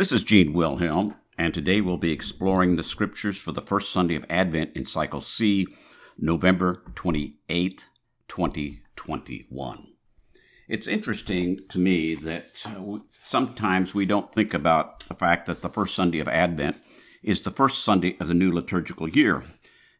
This is Gene Wilhelm, and today we'll be exploring the scriptures for the first Sunday of Advent in Cycle C, November 28th, 2021. It's interesting to me that uh, sometimes we don't think about the fact that the first Sunday of Advent is the first Sunday of the new liturgical year.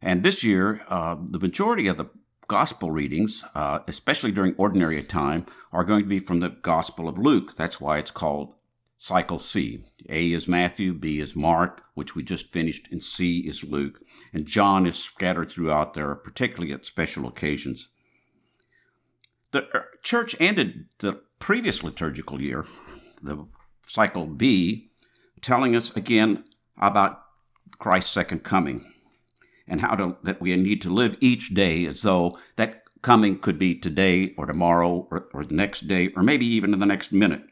And this year, uh, the majority of the gospel readings, uh, especially during ordinary time, are going to be from the Gospel of Luke. That's why it's called Cycle C. A is Matthew, B is Mark, which we just finished, and C is Luke. And John is scattered throughout there, particularly at special occasions. The uh, church ended the previous liturgical year, the cycle B, telling us again about Christ's second coming and how to, that we need to live each day as though that coming could be today or tomorrow or, or the next day or maybe even in the next minute.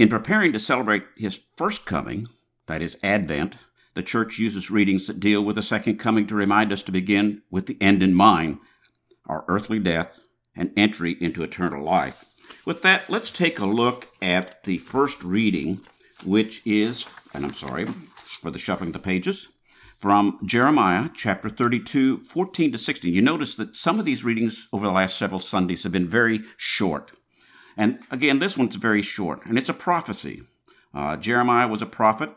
In preparing to celebrate his first coming, that is Advent, the church uses readings that deal with the second coming to remind us to begin with the end in mind, our earthly death and entry into eternal life. With that, let's take a look at the first reading, which is, and I'm sorry for the shuffling of the pages, from Jeremiah chapter 32, 14 to 16. You notice that some of these readings over the last several Sundays have been very short. And again, this one's very short, and it's a prophecy. Uh, Jeremiah was a prophet,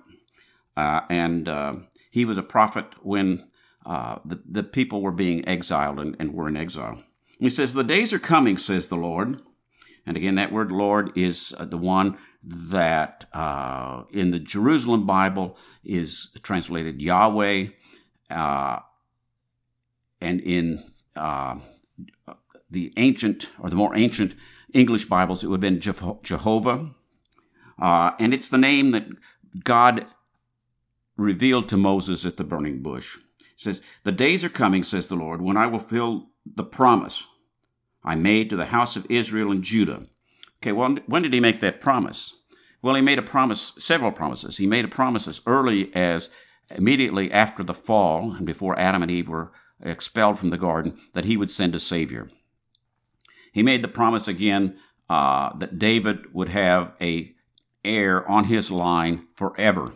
uh, and uh, he was a prophet when uh, the, the people were being exiled and, and were in exile. He says, The days are coming, says the Lord. And again, that word Lord is uh, the one that uh, in the Jerusalem Bible is translated Yahweh, and in the ancient or the more ancient English Bibles, it would have been Jehovah. Uh, and it's the name that God revealed to Moses at the burning bush. It says, The days are coming, says the Lord, when I will fill the promise I made to the house of Israel and Judah. Okay, well, when did he make that promise? Well, he made a promise, several promises. He made a promise as early as immediately after the fall and before Adam and Eve were expelled from the garden that he would send a Savior. He made the promise again uh, that David would have a heir on his line forever.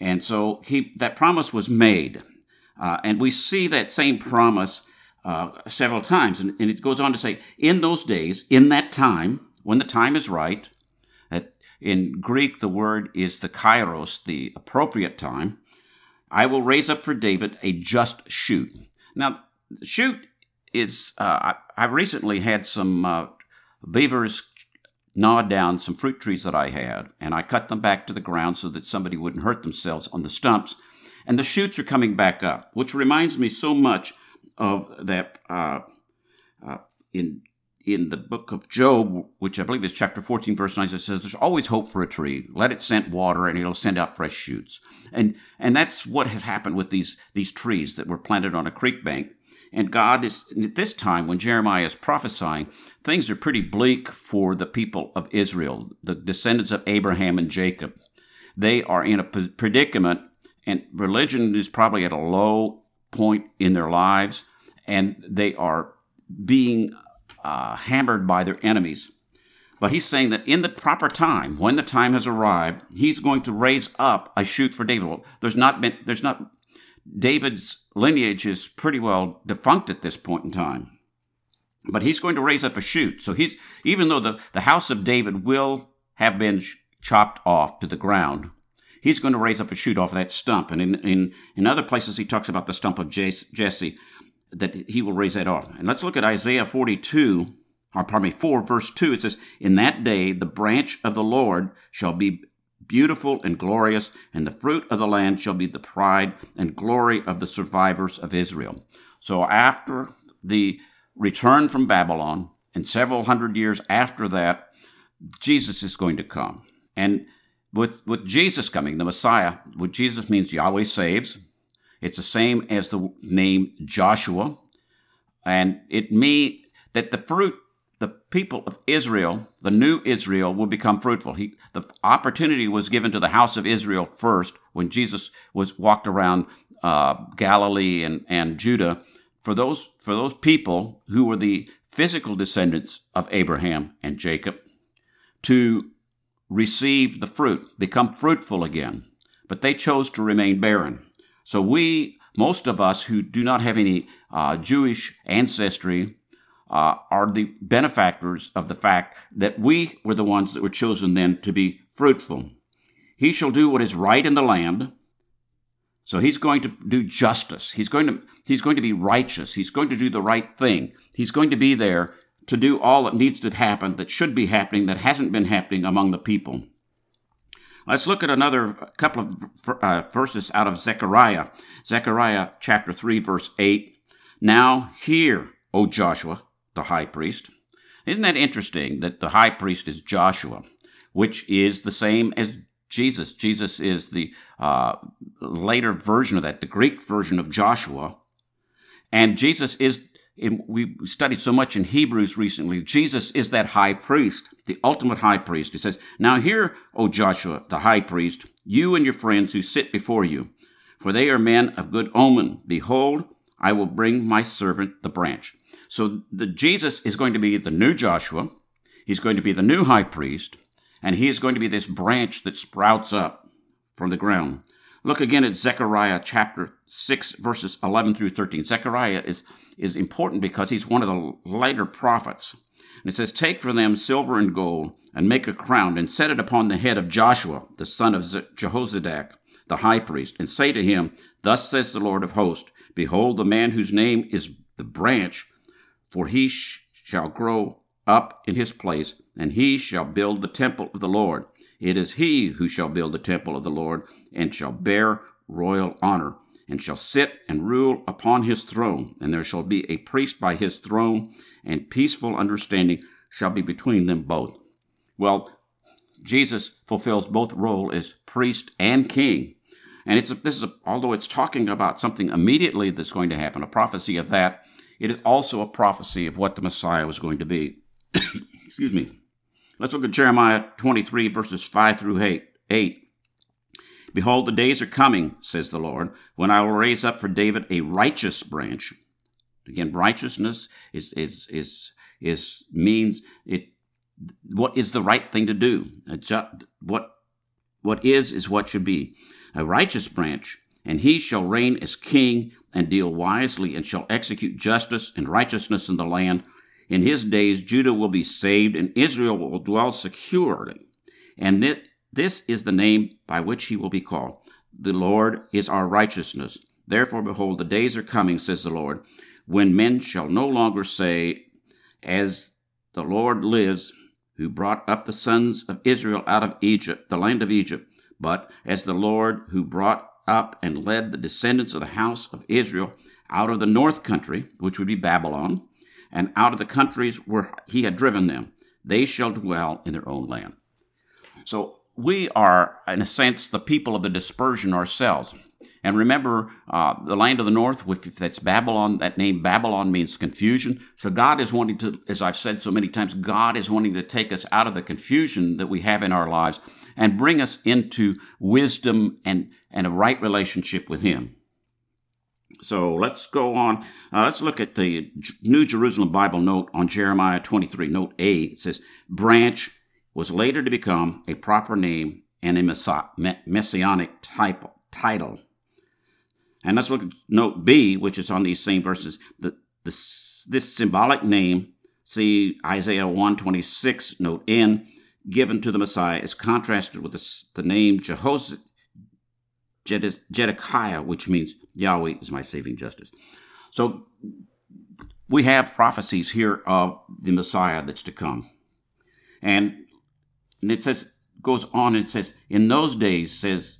And so he, that promise was made. Uh, and we see that same promise uh, several times. And, and, it goes on to say, in those days, in that time, when the time is right, in Greek, the word is the kairos, the appropriate time, I will raise up for David a just shoot. Now, shoot is uh, I, I, recently had some uh, beavers gnaw down some fruit trees that I had, and I cut them back to the ground so that somebody wouldn't hurt themselves on the stumps. And the shoots are coming back up, which reminds me so much of that uh, uh in in the book of Job, which I believe is chapter 14, verse 9, it says, There's always hope for a tree. Let it scent water and it'll send out fresh shoots. And and that's what has happened with these these trees that were planted on a creek bank. And God is, at this time, when Jeremiah is prophesying, things are pretty bleak for the people of Israel, the descendants of Abraham and Jacob. They are in a predicament, and religion is probably at a low point in their lives, and they are being uh, hammered by their enemies. But he's saying that in the proper time, when the time has arrived, he's going to raise up a shoot for David. Well, there's not been, there's not David's lineage is pretty well defunct at this point in time. But he's going to raise up a shoot. So he's even though the, the house of David will have been chopped off to the ground, he's going to raise up a shoot off of that stump. And in, in, in other places, he talks about the stump of Jesse, that he will raise that off. And let's look at Isaiah 42, or pardon me, 4, verse 2. It says, In that day the branch of the Lord shall be beautiful and glorious, and the fruit of the land shall be the pride and glory of the survivors of Israel. So after the return from Babylon, and several hundred years after that, Jesus is going to come. And with, with Jesus coming, the Messiah, what Jesus means Yahweh saves. It's the same as the name Joshua. And it means that the fruit the people of Israel, the new Israel, will become fruitful. He, the opportunity was given to the house of Israel first when Jesus was walked around uh, Galilee and, and Judah. For those for those people who were the physical descendants of Abraham and Jacob, to receive the fruit, become fruitful again. But they chose to remain barren. So we, most of us who do not have any uh, Jewish ancestry, uh, are the benefactors of the fact that we were the ones that were chosen then to be fruitful. He shall do what is right in the land. So he's going to do justice. He's going to he's going to be righteous. He's going to do the right thing. He's going to be there to do all that needs to happen, that should be happening, that hasn't been happening among the people. Let's look at another couple of uh, verses out of Zechariah. Zechariah chapter 3, verse 8. Now hear, O Joshua, the high priest. Isn't that interesting that the high priest is Joshua, which is the same as Jesus? Jesus is the uh, later version of that, the Greek version of Joshua. And Jesus is we studied so much in Hebrews recently. Jesus is that high priest, the ultimate high priest. He says, Now hear, O Joshua, the high priest, you and your friends who sit before you, for they are men of good omen. Behold, I will bring my servant the branch. So the Jesus is going to be the new Joshua. He's going to be the new high priest, and he is going to be this branch that sprouts up from the ground. Look again at Zechariah chapter 6, verses 11 through 13. Zechariah is, is important because he's one of the later prophets. And it says, Take for them silver and gold, and make a crown, and set it upon the head of Joshua, the son of Jehozadak, the high priest, and say to him, Thus says the Lord of hosts, Behold, the man whose name is the branch, for he sh- shall grow up in his place, and he shall build the temple of the Lord. It is he who shall build the temple of the Lord, and shall bear royal honor, and shall sit and rule upon his throne. And there shall be a priest by his throne, and peaceful understanding shall be between them both. Well, Jesus fulfills both role as priest and king. And it's a, this is a, although it's talking about something immediately that's going to happen, a prophecy of that, it is also a prophecy of what the Messiah was going to be. Excuse me. Let's look at Jeremiah 23, verses 5 through 8. 8. Behold, the days are coming, says the Lord, when I will raise up for David a righteous branch. Again, righteousness is is is is means it. What is the right thing to do? What what is is what should be. A righteous branch, and he shall reign as king and deal wisely, and shall execute justice and righteousness in the land. In his days, Judah will be saved, and Israel will dwell securely. And that this is the name by which he will be called. The Lord is our righteousness. Therefore, behold, the days are coming, says the Lord, when men shall no longer say, As the Lord lives, who brought up the sons of Israel out of Egypt, the land of Egypt, but as the Lord who brought up and led the descendants of the house of Israel out of the north country, which would be Babylon, and out of the countries where he had driven them. They shall dwell in their own land. So we are, in a sense, the people of the dispersion ourselves. And remember, uh, the land of the north, if that's Babylon, that name Babylon means confusion. So God is wanting to, as I've said so many times, God is wanting to take us out of the confusion that we have in our lives and bring us into wisdom and, and a right relationship with Him. So let's go on. Uh, let's look at the New Jerusalem Bible note on Jeremiah 23, note A. It says, Branch was later to become a proper name and a messianic type, title. And let's look at note B, which is on these same verses. The, the, this symbolic name, see Isaiah 126, note N, given to the Messiah, is contrasted with the, the name Jehoshaphat Zedekiah, which means Yahweh is my saving justice. So we have prophecies here of the Messiah that's to come. And, and it says, goes on and says, In those days, says,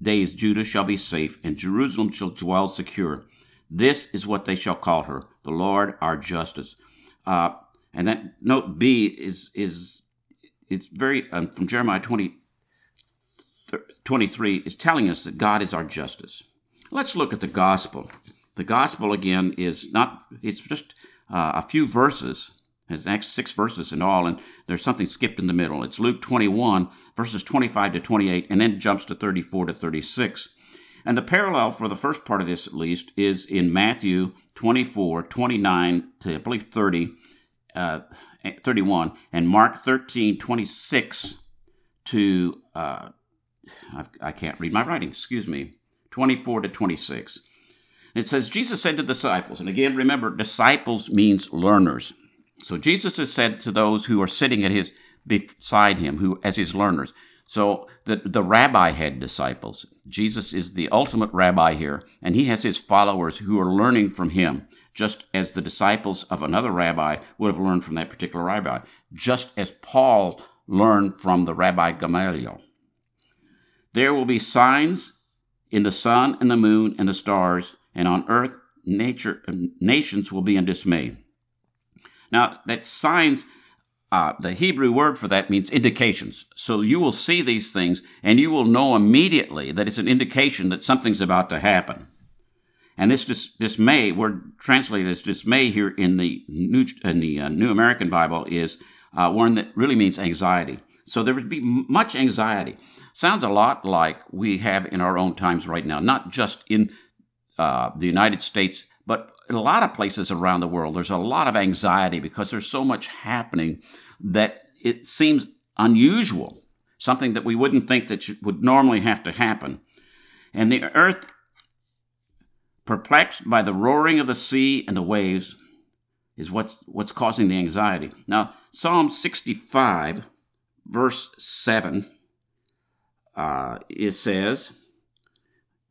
days Judah shall be safe, and Jerusalem shall dwell secure. This is what they shall call her, the Lord our justice. Uh, and that note B is is is very um, from Jeremiah 20, 23 is telling us that God is our justice. Let's look at the gospel. The gospel, again, is not, it's just uh, a few verses. It's actually six verses in all, and there's something skipped in the middle. It's Luke 21, verses 25 to 28, and then jumps to 34 to 36. And the parallel for the first part of this, at least, is in Matthew 24, 29 to, I believe, 30, uh, 31, and Mark 13, 26 to, uh, I can't read my writing, excuse me, 24 to 26. It says, Jesus said to disciples, and again, remember, disciples means learners. So Jesus has said to those who are sitting at his beside him, who as his learners. So the, the rabbi had disciples. Jesus is the ultimate rabbi here, and he has his followers who are learning from him, just as the disciples of another rabbi would have learned from that particular rabbi, just as Paul learned from the Rabbi Gamaliel. There will be signs in the sun and the moon and the stars, and on earth nature nations will be in dismay. Now that signs, uh, the Hebrew word for that means indications. So you will see these things, and you will know immediately that it's an indication that something's about to happen. And this dis- dismay, we're translated as dismay here in the New, in the uh, New American Bible, is uh, one that really means anxiety. So there would be much anxiety. Sounds a lot like we have in our own times right now, not just in uh, the United States, but in a lot of places around the world. There's a lot of anxiety because there's so much happening that it seems unusual, something that we wouldn't think that would normally have to happen. And the earth, perplexed by the roaring of the sea and the waves, is what's, what's causing the anxiety. Now, Psalm 65, verse 7 uh, it says,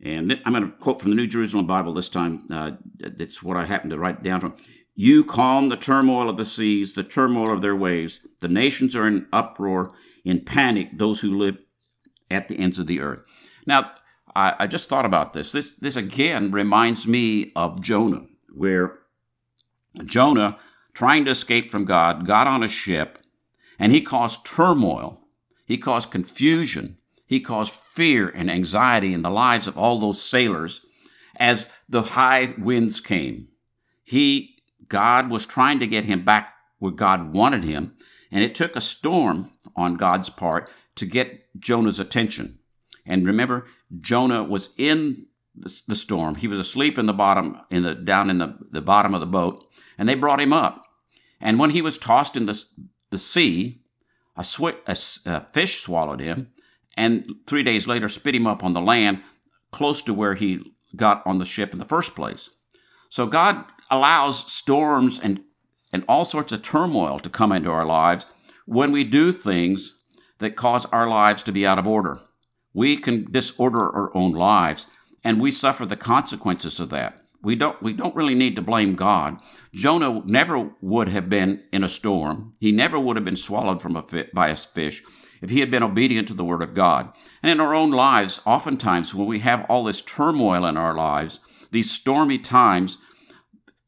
and I'm going to quote from the New Jerusalem Bible this time. Uh, what I happened to write down from. You calm the turmoil of the seas, the turmoil of their waves. The nations are in uproar, in panic, those who live at the ends of the earth. Now, I, I just thought about this. This, this again reminds me of Jonah, where Jonah, trying to escape from God, got on a ship and he caused turmoil. He caused confusion he caused fear and anxiety in the lives of all those sailors as the high winds came. He, God was trying to get him back where God wanted him, and it took a storm on God's part to get Jonah's attention. And remember, Jonah was in the storm. He was asleep in the bottom, in the down in the, the bottom of the boat, and they brought him up. And when he was tossed in the, the sea, a, sw- a, a fish swallowed him, and three days later spit him up on the land close to where he got on the ship in the first place. So God allows storms and, and all sorts of turmoil to come into our lives when we do things that cause our lives to be out of order. We can disorder our own lives, and we suffer the consequences of that. We don't, we don't really need to blame God. Jonah never would have been in a storm. He never would have been swallowed from a fit, by a fish if he had been obedient to the Word of God. And in our own lives, oftentimes when we have all this turmoil in our lives, these stormy times,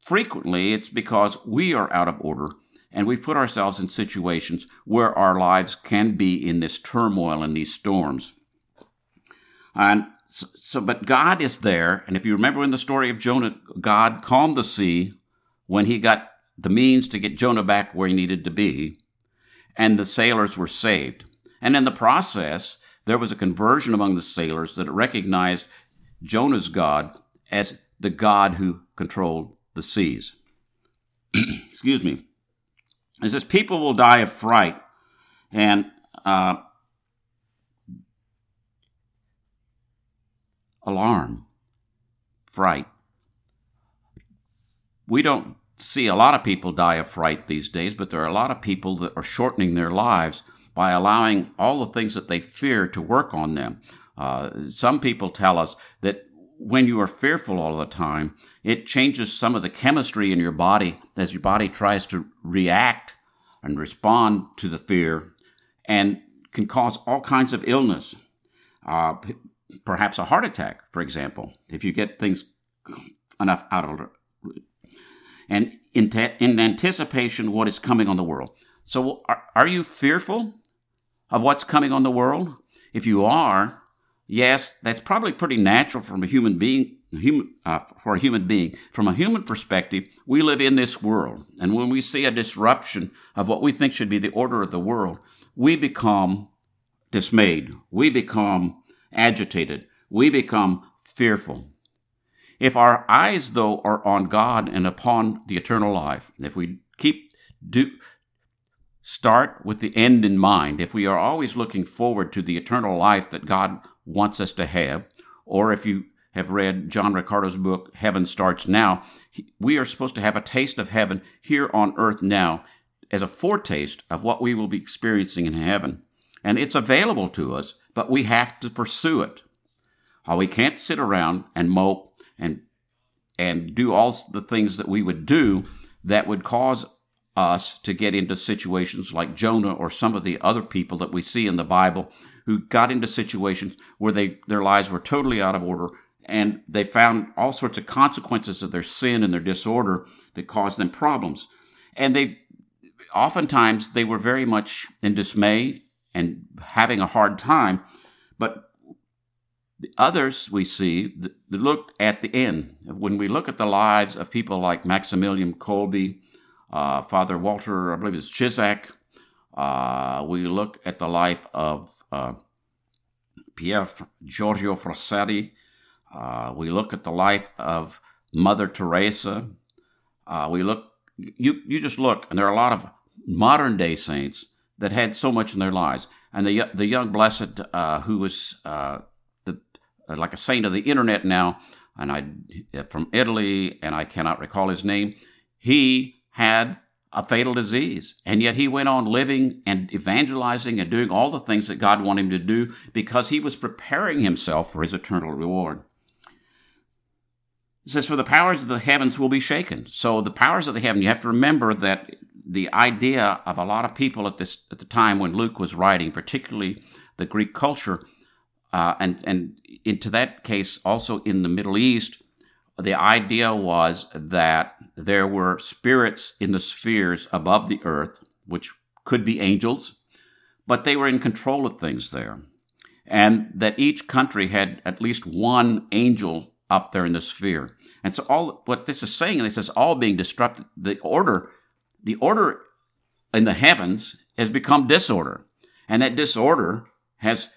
frequently it's because we are out of order and we put ourselves in situations where our lives can be in this turmoil and these storms. And so, but God is there. And if you remember in the story of Jonah, God calmed the sea when he got the means to get Jonah back where he needed to be, and the sailors were saved. And in the process, there was a conversion among the sailors that recognized Jonah's God as the God who controlled the seas. Excuse me. It says, People will die of fright and uh, alarm, fright. We don't see a lot of people die of fright these days, but there are a lot of people that are shortening their lives by allowing all the things that they fear to work on them. Uh, some people tell us that when you are fearful all the time, it changes some of the chemistry in your body as your body tries to react and respond to the fear and can cause all kinds of illness. Uh, perhaps a heart attack, for example, if you get things enough out of. And in, te- in anticipation what is coming on the world. So, are, are you fearful? Of what's coming on the world? If you are, yes, that's probably pretty natural from a human being. Human, uh, for a human being, from a human perspective, we live in this world, and when we see a disruption of what we think should be the order of the world, we become dismayed. We become agitated. We become fearful. If our eyes, though, are on God and upon the eternal life, if we keep do, start with the end in mind, if we are always looking forward to the eternal life that God wants us to have, or if you have read John Riccardo's book, Heaven Starts Now, we are supposed to have a taste of heaven here on earth now as a foretaste of what we will be experiencing in heaven. And it's available to us, but we have to pursue it. we can't sit around and mope and and do all the things that we would do that would cause us to get into situations like Jonah or some of the other people that we see in the Bible who got into situations where they their lives were totally out of order and they found all sorts of consequences of their sin and their disorder that caused them problems. And they oftentimes they were very much in dismay and having a hard time, but the others we see look at the end. When we look at the lives of people like Maximilian Kolbe, uh, Father Walter, I believe it's Ciszek, uh, we look at the life of uh, Pier Giorgio Frassati, uh, we look at the life of Mother Teresa. Uh, we look, you, you just look, and there are a lot of modern day saints that had so much in their lives. And the, the young blessed uh, who was uh, like a saint of the internet now, and I from Italy, and I cannot recall his name. He had a fatal disease, and yet he went on living and evangelizing and doing all the things that God wanted him to do because he was preparing himself for his eternal reward. It says, For the powers of the heavens will be shaken. So the powers of the heaven, you have to remember that the idea of a lot of people at this at the time when Luke was writing, particularly the Greek culture, uh, and and into that case also in the Middle East, the idea was that there were spirits in the spheres above the earth, which could be angels, but they were in control of things there, and that each country had at least one angel up there in the sphere. And so all what this is saying, this is all being disrupted. The order, the order in the heavens has become disorder, and that disorder has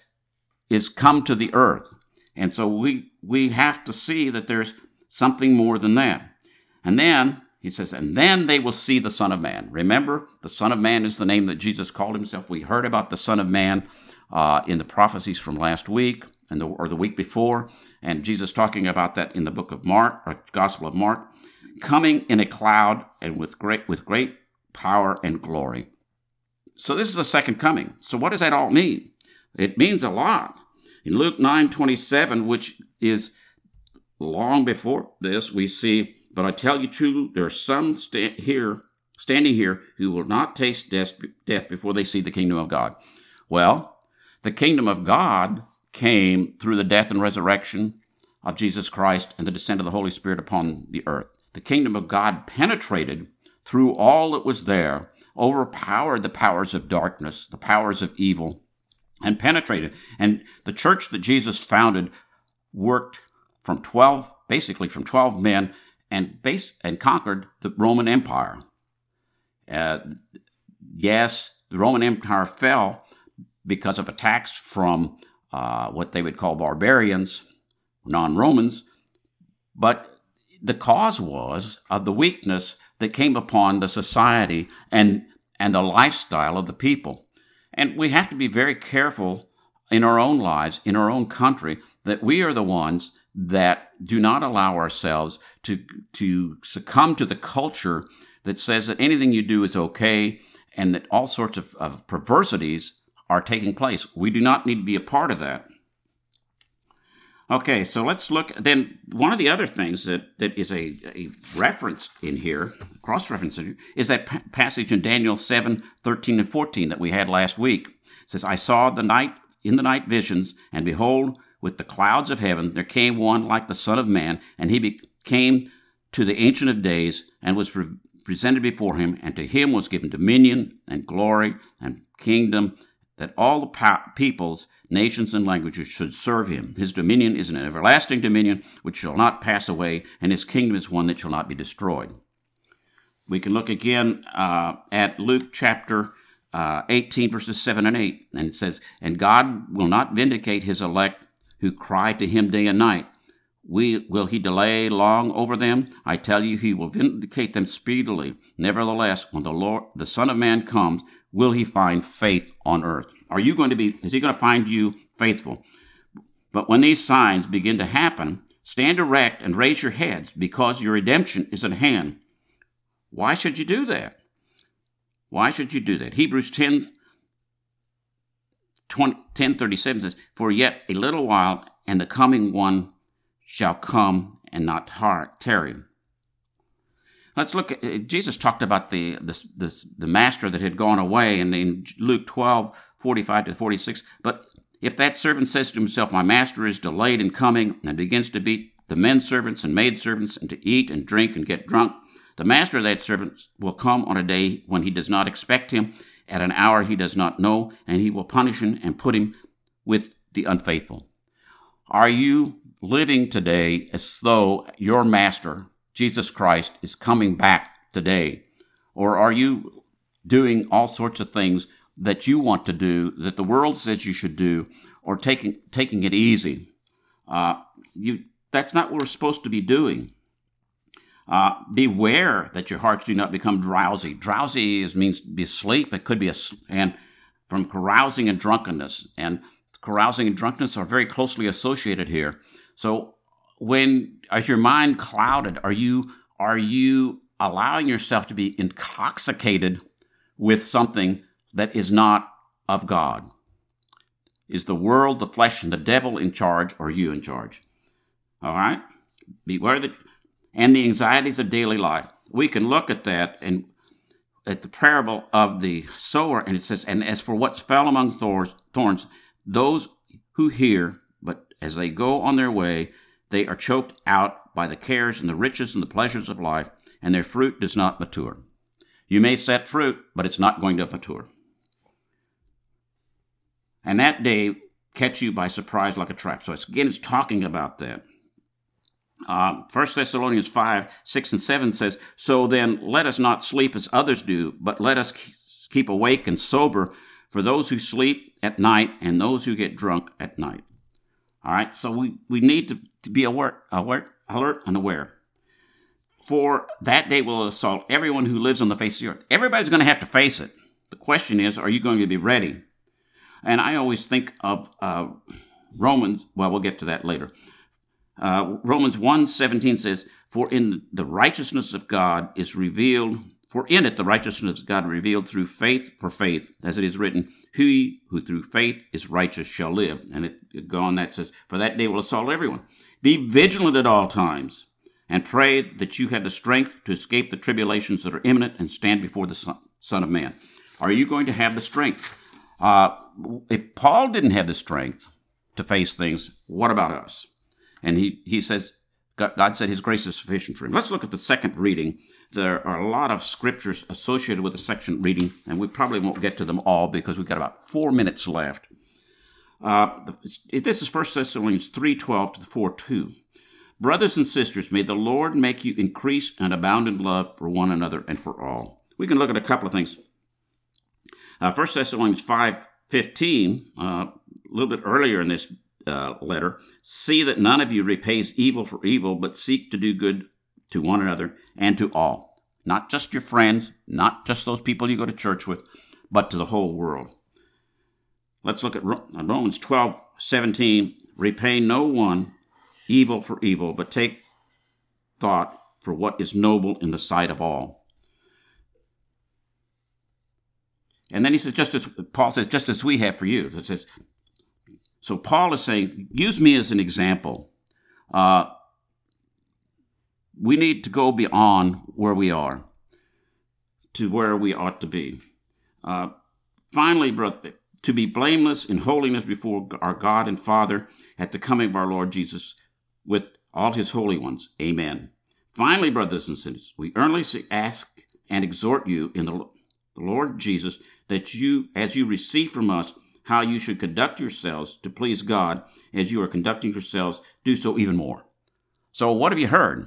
is come to the earth. And so we, we have to see that there's something more than that. And then he says, and then they will see the Son of Man. Remember, the Son of Man is the name that Jesus called himself. We heard about the Son of Man uh, in the prophecies from last week and the, or the week before, and Jesus talking about that in the book of Mark, or Gospel of Mark, coming in a cloud and with great with great power and glory. So this is the second coming. So what does that all mean? It means a lot. In Luke 9:27, which is long before this, we see, "But I tell you true, there are some sta- here standing here who will not taste death, death before they see the kingdom of God." Well, the kingdom of God came through the death and resurrection of Jesus Christ and the descent of the Holy Spirit upon the earth. The kingdom of God penetrated through all that was there, overpowered the powers of darkness, the powers of evil, and penetrated. And the church that Jesus founded worked from 12, basically from 12 men, and, base, and conquered the Roman Empire. Uh, yes, the Roman Empire fell because of attacks from uh, what they would call barbarians, non Romans, but the cause was of the weakness that came upon the society and, and the lifestyle of the people. And we have to be very careful in our own lives, in our own country, that we are the ones that do not allow ourselves to, to succumb to the culture that says that anything you do is okay and that all sorts of, of perversities are taking place. We do not need to be a part of that. Okay, so let's look. Then one of the other things that, that is a, a reference in here, cross reference in here, is that p- passage in Daniel 7 13 and 14 that we had last week. It says, I saw the night in the night visions, and behold, with the clouds of heaven there came one like the Son of Man, and he came to the Ancient of Days and was pre- presented before him, and to him was given dominion and glory and kingdom, that all the peoples nations and languages should serve him. His dominion is an everlasting dominion which shall not pass away, and his kingdom is one that shall not be destroyed. We can look again uh, at Luke chapter uh, 18, verses 7 and 8, and it says, And God will not vindicate his elect who cry to him day and night. We, will he delay long over them? I tell you, he will vindicate them speedily. Nevertheless, when the Lord, the Son of Man comes, will he find faith on earth? Are you going to be, is he going to find you faithful? But when these signs begin to happen, stand erect and raise your heads because your redemption is at hand. Why should you do that? Why should you do that? Hebrews 10, 20, 10 37 says, For yet a little while, and the coming one shall come and not tar- tarry. Let's look at uh, Jesus talked about the, the, the, the master that had gone away, and in Luke 12, 45 to 46. But if that servant says to himself, My master is delayed in coming, and begins to beat the men servants and maid servants, and to eat and drink and get drunk, the master of that servant will come on a day when he does not expect him, at an hour he does not know, and he will punish him and put him with the unfaithful. Are you living today as though your master, Jesus Christ, is coming back today? Or are you doing all sorts of things that you want to do, that the world says you should do, or taking, taking it easy? Uh, you, that's not what we're supposed to be doing. Uh, beware that your hearts do not become drowsy. Drowsy is, means be asleep. It could be a, and from carousing and drunkenness. And carousing and drunkenness are very closely associated here. So when is your mind clouded? Are you are you allowing yourself to be intoxicated with something that is not of God? Is the world, the flesh, and the devil in charge, or you in charge? All right? Beware that and the anxieties of daily life. We can look at that and at the parable of the sower, and it says, And as for what fell among thorns, those who hear but as they go on their way, they are choked out by the cares and the riches and the pleasures of life, and their fruit does not mature. You may set fruit, but it's not going to mature. And that day catch you by surprise like a trap. So it's, again, it's talking about that. Uh, 1 Thessalonians 5, 6, and 7 says, So then let us not sleep as others do, but let us keep awake and sober for those who sleep at night and those who get drunk at night. All right, so we, we need to, to be alert, alert, alert, and aware. For that day will assault everyone who lives on the face of the earth. Everybody's going to have to face it. The question is, are you going to be ready? And I always think of uh, Romans. Well, we'll get to that later. Uh, Romans 1 17 says, For in the righteousness of God is revealed for in it the righteousness of God revealed through faith for faith, as it is written, He who through faith is righteous shall live. And it, it go on that says, For that day will assault everyone. Be vigilant at all times, and pray that you have the strength to escape the tribulations that are imminent and stand before the Son, of Man. Are you going to have the strength? Uh, if Paul didn't have the strength to face things, what about us? And he, he says, God said his grace is sufficient for him. Let's look at the second reading there are a lot of scriptures associated with the section reading, and we probably won't get to them all because we've got about four minutes left. Uh, this is 1 Thessalonians 3.12 to 4.2. Brothers and sisters, may the Lord make you increase and abound in love for one another and for all. We can look at a couple of things. Uh, 1 Thessalonians 5.15, uh, a little bit earlier in this uh, letter, see that none of you repays evil for evil, but seek to do good to one another and to all. Not just your friends, not just those people you go to church with, but to the whole world. Let's look at Romans 12, 17. Repay no one evil for evil, but take thought for what is noble in the sight of all. And then he says, just as Paul says, just as we have for you. It says, so Paul is saying, use me as an example. Uh, we need to go beyond where we are to where we ought to be. Uh, finally, brother, to be blameless in holiness before our God and Father at the coming of our Lord Jesus with all his holy ones. Amen. Finally, brothers and sisters, we earnestly ask and exhort you in the Lord Jesus that you, as you receive from us how you should conduct yourselves to please God, as you are conducting yourselves, do so even more. So, what have you heard?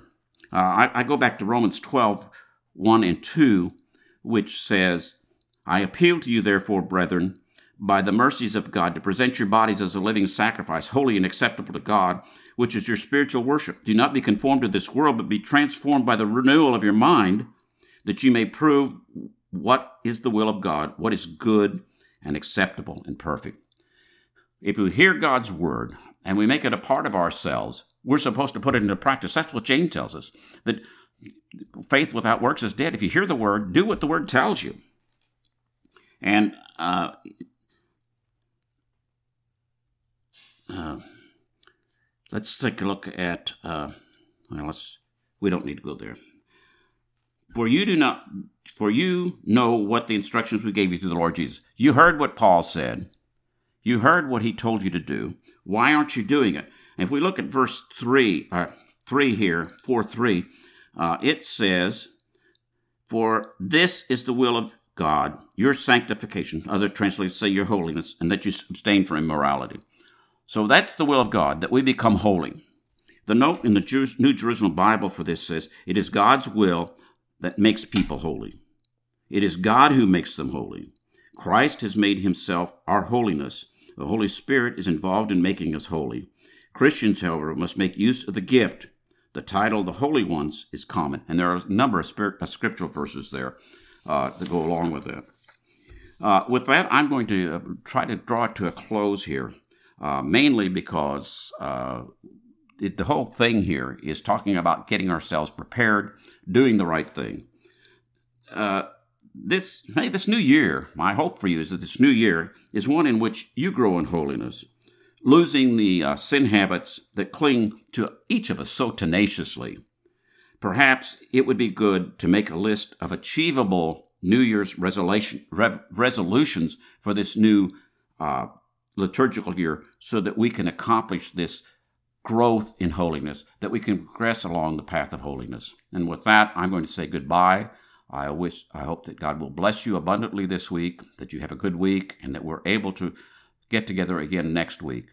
Uh, I, I go back to Romans 12, 1 and 2, which says, I appeal to you, therefore, brethren, by the mercies of God to present your bodies as a living sacrifice, holy and acceptable to God, which is your spiritual worship. Do not be conformed to this world, but be transformed by the renewal of your mind, that you may prove what is the will of God, what is good and acceptable and perfect. If we hear God's word and we make it a part of ourselves, we're supposed to put it into practice. That's what James tells us that faith without works is dead. If you hear the word, do what the word tells you. And uh, uh, let's take a look at. Uh, well, let's. We don't need to go there. For you do not. For you know what the instructions we gave you through the Lord Jesus. You heard what Paul said. You heard what he told you to do. Why aren't you doing it? And if we look at verse three, uh, three here, four three, uh, it says, "For this is the will of God, your sanctification." Other translations say your holiness, and that you abstain from immorality. So that's the will of God, that we become holy. The note in the New Jerusalem Bible for this says, It is God's will that makes people holy. It is God who makes them holy. Christ has made himself our holiness. The Holy Spirit is involved in making us holy. Christians, however, must make use of the gift. The title, the Holy Ones, is common, and there are a number of spirit, uh, scriptural verses there uh, that go along with that. Uh, with that, I'm going to uh, try to draw it to a close here uh, mainly because it, the whole thing here is talking about getting ourselves prepared, doing the right thing. Uh, this hey, this new year, my hope for you is that this new year is one in which you grow in holiness, losing the uh, sin habits that cling to each of us so tenaciously. Perhaps it would be good to make a list of achievable New Year's resolution, re- resolutions for this new uh, liturgical year so that we can accomplish this growth in holiness, that we can progress along the path of holiness. And with that, I'm going to say goodbye. I wish, I hope that God will bless you abundantly this week, that you have a good week, and that we're able to get together again next week.